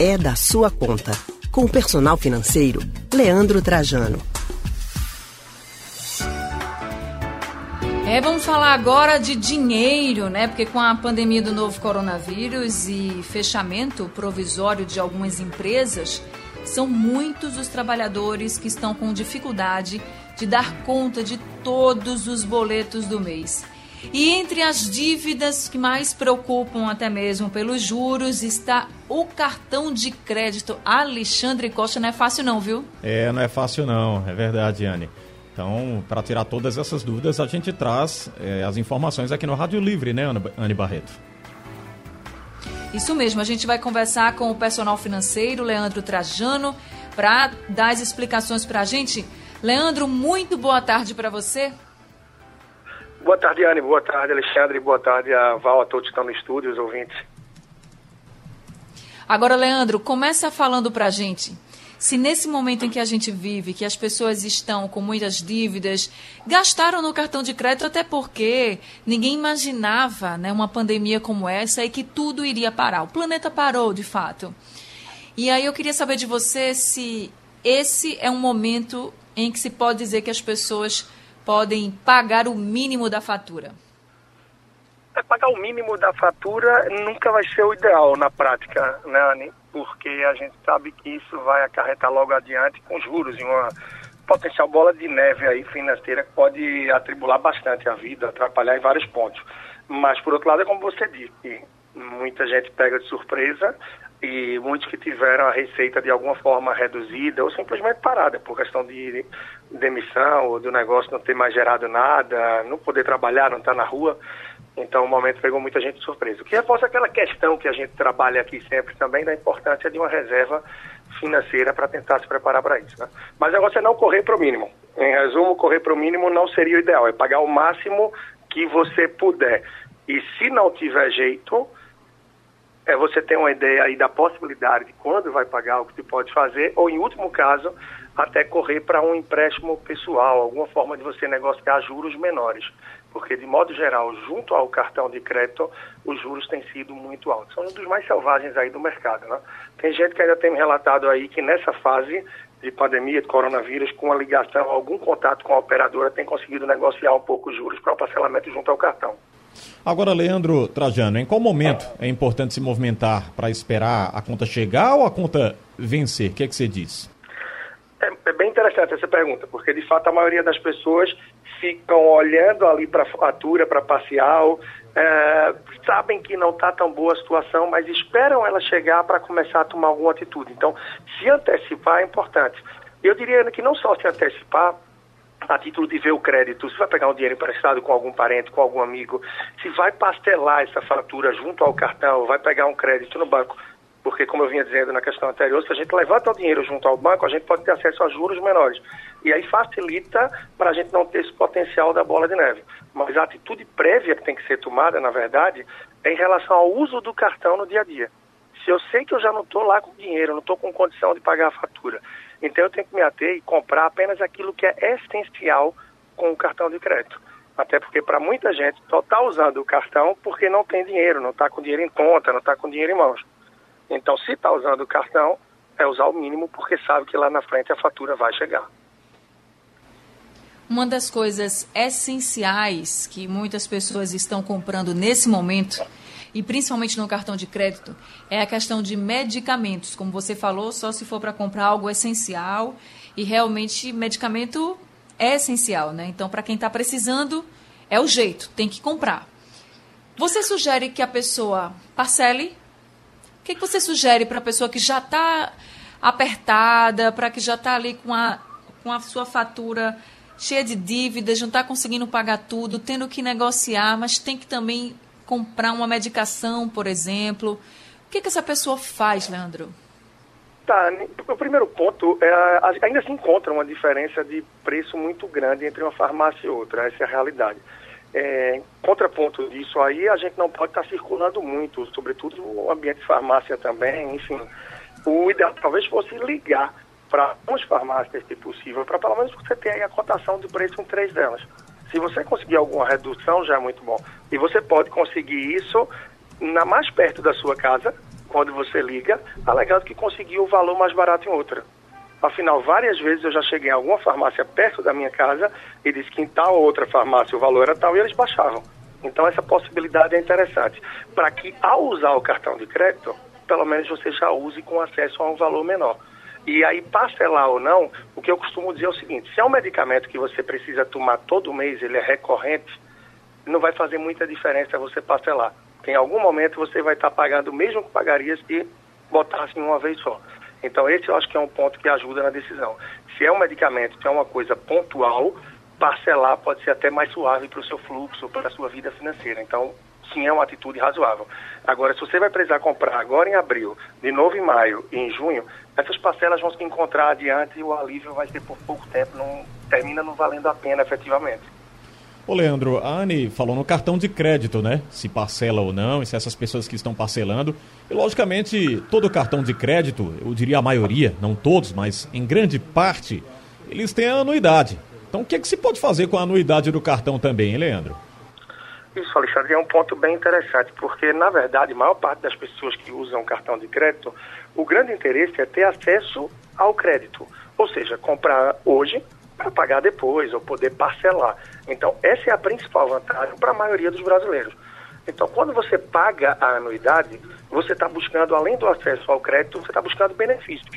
é da sua conta. Com o personal financeiro, Leandro Trajano. É, vamos falar agora de dinheiro, né? Porque com a pandemia do novo coronavírus e fechamento provisório de algumas empresas, são muitos os trabalhadores que estão com dificuldade de dar conta de todos os boletos do mês. E entre as dívidas que mais preocupam, até mesmo pelos juros, está o cartão de crédito. Alexandre Costa não é fácil, não, viu? É, não é fácil, não. É verdade, Anne. Então, para tirar todas essas dúvidas, a gente traz é, as informações aqui no Rádio Livre, né, Anne Barreto? Isso mesmo, a gente vai conversar com o personal financeiro, Leandro Trajano, para dar as explicações para a gente. Leandro, muito boa tarde para você. Boa tarde, Anne. Boa tarde, Alexandre. Boa tarde a Val, a todos que estão no estúdio, os ouvintes. Agora, Leandro, começa falando para a gente se nesse momento em que a gente vive, que as pessoas estão com muitas dívidas, gastaram no cartão de crédito até porque ninguém imaginava né, uma pandemia como essa e que tudo iria parar. O planeta parou, de fato. E aí eu queria saber de você se esse é um momento em que se pode dizer que as pessoas podem pagar o mínimo da fatura. É, pagar o mínimo da fatura nunca vai ser o ideal na prática, né, Anny? Porque a gente sabe que isso vai acarretar logo adiante com juros e uma potencial bola de neve aí financeira que pode atribular bastante a vida, atrapalhar em vários pontos. Mas, por outro lado, é como você disse, muita gente pega de surpresa e muitos que tiveram a receita de alguma forma reduzida ou simplesmente parada por questão de demissão ou do negócio não ter mais gerado nada, não poder trabalhar, não estar na rua, então, o momento pegou muita gente de surpresa. O que reforça aquela questão que a gente trabalha aqui sempre também da importância de uma reserva financeira para tentar se preparar para isso. Né? Mas o negócio é não correr para o mínimo. Em resumo, correr para o mínimo não seria o ideal, é pagar o máximo que você puder. E se não tiver jeito, é você ter uma ideia aí da possibilidade de quando vai pagar, o que você pode fazer, ou em último caso, até correr para um empréstimo pessoal, alguma forma de você negociar juros menores porque de modo geral, junto ao cartão de crédito, os juros têm sido muito altos. São um dos mais selvagens aí do mercado, né? Tem gente que ainda tem me relatado aí que nessa fase de pandemia de coronavírus, com a ligação, algum contato com a operadora, tem conseguido negociar um pouco os juros para o parcelamento junto ao cartão. Agora, Leandro Trajano, em qual momento é importante se movimentar para esperar a conta chegar ou a conta vencer? O que é que você diz? É, é, bem interessante essa pergunta, porque de fato a maioria das pessoas ficam olhando ali para a fatura, para parcial, é, sabem que não está tão boa a situação, mas esperam ela chegar para começar a tomar alguma atitude. Então, se antecipar é importante. Eu diria que não só se antecipar, a título de ver o crédito, se vai pegar um dinheiro emprestado com algum parente, com algum amigo, se vai parcelar essa fatura junto ao cartão, vai pegar um crédito no banco, porque, como eu vinha dizendo na questão anterior, se a gente levanta o dinheiro junto ao banco, a gente pode ter acesso a juros menores. E aí facilita para a gente não ter esse potencial da bola de neve. Mas a atitude prévia que tem que ser tomada, na verdade, é em relação ao uso do cartão no dia a dia. Se eu sei que eu já não estou lá com dinheiro, não estou com condição de pagar a fatura, então eu tenho que me ater e comprar apenas aquilo que é essencial com o cartão de crédito. Até porque para muita gente só está usando o cartão porque não tem dinheiro, não está com dinheiro em conta, não está com dinheiro em mãos. Então, se está usando o cartão, é usar o mínimo porque sabe que lá na frente a fatura vai chegar. Uma das coisas essenciais que muitas pessoas estão comprando nesse momento, e principalmente no cartão de crédito, é a questão de medicamentos. Como você falou, só se for para comprar algo essencial, e realmente medicamento é essencial, né? Então, para quem está precisando, é o jeito, tem que comprar. Você sugere que a pessoa parcele o que, que você sugere para a pessoa que já está apertada, para que já está ali com a, com a sua fatura cheia de dívidas, não está conseguindo pagar tudo, tendo que negociar, mas tem que também comprar uma medicação, por exemplo. O que, que essa pessoa faz, Leandro? Tá, o primeiro ponto, é, ainda se encontra uma diferença de preço muito grande entre uma farmácia e outra, essa é a realidade. É, contraponto disso aí, a gente não pode estar circulando muito, sobretudo no ambiente de farmácia também, enfim. O ideal talvez fosse ligar para algumas farmácias, se possível, para pelo menos você ter a cotação de preço em três delas. Se você conseguir alguma redução, já é muito bom. E você pode conseguir isso na mais perto da sua casa, quando você liga, alegando que conseguiu o valor mais barato em outra. Afinal, várias vezes eu já cheguei em alguma farmácia perto da minha casa e disse que em tal ou outra farmácia o valor era tal e eles baixavam. Então essa possibilidade é interessante. Para que ao usar o cartão de crédito, pelo menos você já use com acesso a um valor menor. E aí, parcelar ou não, o que eu costumo dizer é o seguinte: se é um medicamento que você precisa tomar todo mês, ele é recorrente, não vai fazer muita diferença você parcelar. Porque em algum momento você vai estar pagando mesmo que pagaria se botasse uma vez só. Então, esse eu acho que é um ponto que ajuda na decisão. Se é um medicamento, se é uma coisa pontual, parcelar pode ser até mais suave para o seu fluxo, para a sua vida financeira. Então, sim, é uma atitude razoável. Agora, se você vai precisar comprar agora em abril, de novo em maio e em junho, essas parcelas vão se encontrar adiante e o alívio vai ser por pouco tempo, não termina não valendo a pena efetivamente. Ô Leandro, a Anne falou no cartão de crédito, né? Se parcela ou não, e se essas pessoas que estão parcelando. E logicamente, todo cartão de crédito, eu diria a maioria, não todos, mas em grande parte, eles têm a anuidade. Então o que, é que se pode fazer com a anuidade do cartão também, hein, Leandro? Isso, Alexandre, é um ponto bem interessante, porque, na verdade, a maior parte das pessoas que usam cartão de crédito, o grande interesse é ter acesso ao crédito. Ou seja, comprar hoje para pagar depois, ou poder parcelar. Então, essa é a principal vantagem para a maioria dos brasileiros. Então, quando você paga a anuidade, você está buscando, além do acesso ao crédito, você está buscando benefícios.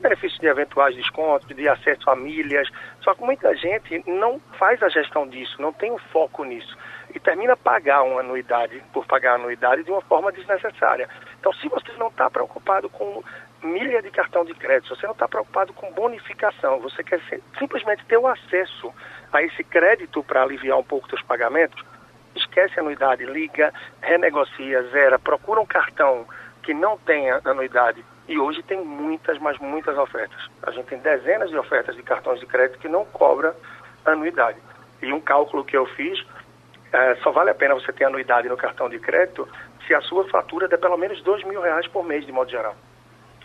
Benefícios de eventuais descontos, de acesso a milhas. Só que muita gente não faz a gestão disso, não tem o um foco nisso e termina pagar uma anuidade por pagar a anuidade de uma forma desnecessária. Então, se você não está preocupado com milha de cartão de crédito, se você não está preocupado com bonificação, você quer simplesmente ter o acesso a esse crédito para aliviar um pouco seus pagamentos, esquece a anuidade, liga, renegocia, zera, procura um cartão que não tenha anuidade. E hoje tem muitas, mas muitas ofertas. A gente tem dezenas de ofertas de cartões de crédito que não cobra anuidade. E um cálculo que eu fiz é, só vale a pena você ter anuidade no cartão de crédito se a sua fatura der pelo menos dois mil reais por mês, de modo geral.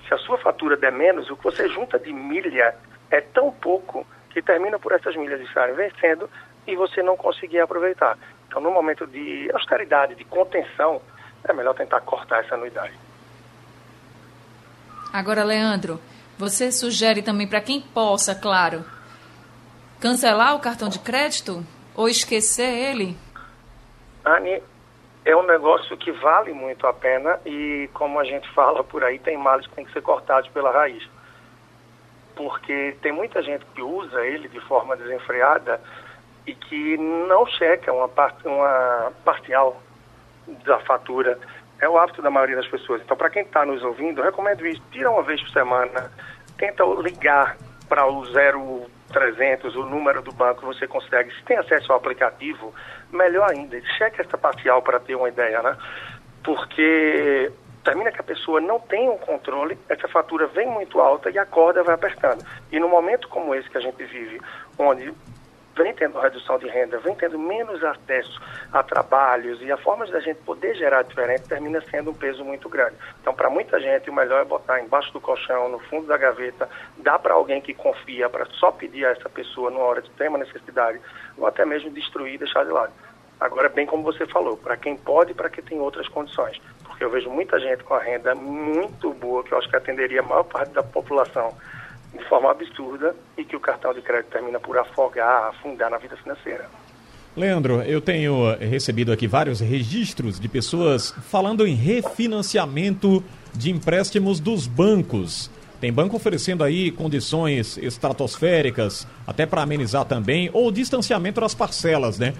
Se a sua fatura der menos, o que você junta de milha é tão pouco que termina por essas milhas estarem vencendo e você não conseguir aproveitar. Então, no momento de austeridade, de contenção, é melhor tentar cortar essa anuidade. Agora, Leandro, você sugere também para quem possa, claro, cancelar o cartão de crédito ou esquecer ele? Anne, é um negócio que vale muito a pena e, como a gente fala por aí, tem males que tem que ser cortados pela raiz. Porque tem muita gente que usa ele de forma desenfreada e que não checa uma, part, uma parcial da fatura. É o hábito da maioria das pessoas. Então, para quem está nos ouvindo, recomendo isso. Tira uma vez por semana, tenta ligar para o 0300, o número do banco, você consegue. Se tem acesso ao aplicativo, melhor ainda, cheque esta parcial para ter uma ideia, né? Porque termina que a pessoa não tem um controle, essa fatura vem muito alta e a corda vai apertando. E no momento como esse que a gente vive, onde vem tendo redução de renda, vem tendo menos acesso a trabalhos e a forma de a gente poder gerar diferente termina sendo um peso muito grande. Então, para muita gente, o melhor é botar embaixo do colchão, no fundo da gaveta, dá para alguém que confia para só pedir a essa pessoa numa hora de extrema necessidade, ou até mesmo destruir e deixar de lado. Agora, bem como você falou, para quem pode e para quem tem outras condições. Porque eu vejo muita gente com a renda muito boa, que eu acho que atenderia a maior parte da população de forma absurda e que o cartão de crédito termina por afogar, afundar na vida financeira. Leandro, eu tenho recebido aqui vários registros de pessoas falando em refinanciamento de empréstimos dos bancos. Tem banco oferecendo aí condições estratosféricas, até para amenizar também, ou distanciamento das parcelas, né?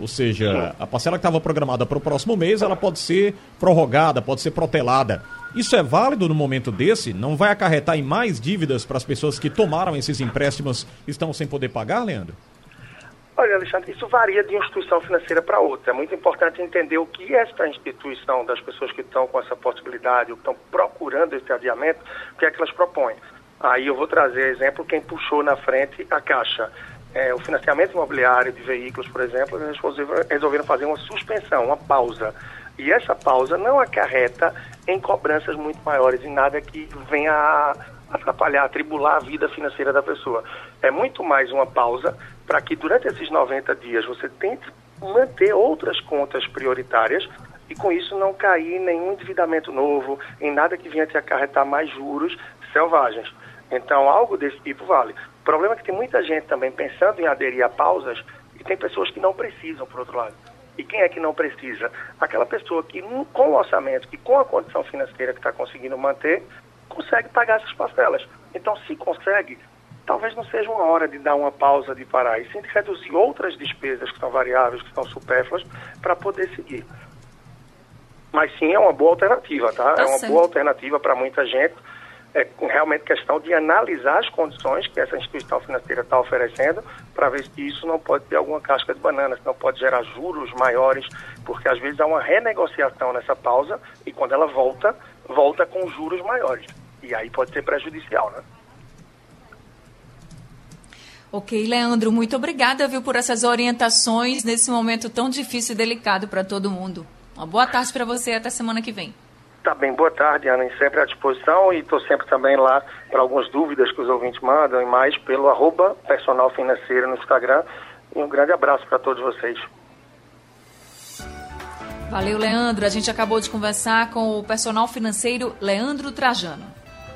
Ou seja, a parcela que estava programada para o próximo mês, ela pode ser prorrogada, pode ser protelada. Isso é válido no momento desse? Não vai acarretar em mais dívidas para as pessoas que tomaram esses empréstimos e estão sem poder pagar, Leandro? Olha, Alexandre, isso varia de instituição financeira para outra. É muito importante entender o que esta instituição, das pessoas que estão com essa possibilidade, ou que estão procurando esse adiamento, o que é que elas propõem. Aí eu vou trazer exemplo quem puxou na frente a Caixa é, o financiamento imobiliário de veículos, por exemplo, eles resolveram fazer uma suspensão, uma pausa. E essa pausa não acarreta em cobranças muito maiores, em nada que venha a atrapalhar, atribular a vida financeira da pessoa. É muito mais uma pausa para que durante esses 90 dias você tente manter outras contas prioritárias e com isso não cair em nenhum endividamento novo, em nada que venha te acarretar mais juros selvagens. Então, algo desse tipo vale. O problema é que tem muita gente também pensando em aderir a pausas e tem pessoas que não precisam, por outro lado. E quem é que não precisa? Aquela pessoa que, com o orçamento, que com a condição financeira que está conseguindo manter, consegue pagar essas parcelas. Então, se consegue, talvez não seja uma hora de dar uma pausa, de parar, e sim de reduzir outras despesas que são variáveis, que são supérfluas, para poder seguir. Mas sim, é uma boa alternativa, tá? tá é uma certo. boa alternativa para muita gente. É realmente questão de analisar as condições que essa instituição financeira está oferecendo para ver se isso não pode ter alguma casca de banana, se não pode gerar juros maiores, porque às vezes há uma renegociação nessa pausa e quando ela volta, volta com juros maiores. E aí pode ser prejudicial, né? Ok, Leandro, muito obrigada, viu, por essas orientações nesse momento tão difícil e delicado para todo mundo. Uma boa tarde para você até semana que vem. Tá bem, boa tarde, Ana. Sempre à disposição e estou sempre também lá para algumas dúvidas que os ouvintes mandam e mais pelo arroba personal financeiro no Instagram. E um grande abraço para todos vocês. Valeu, Leandro. A gente acabou de conversar com o personal financeiro Leandro Trajano.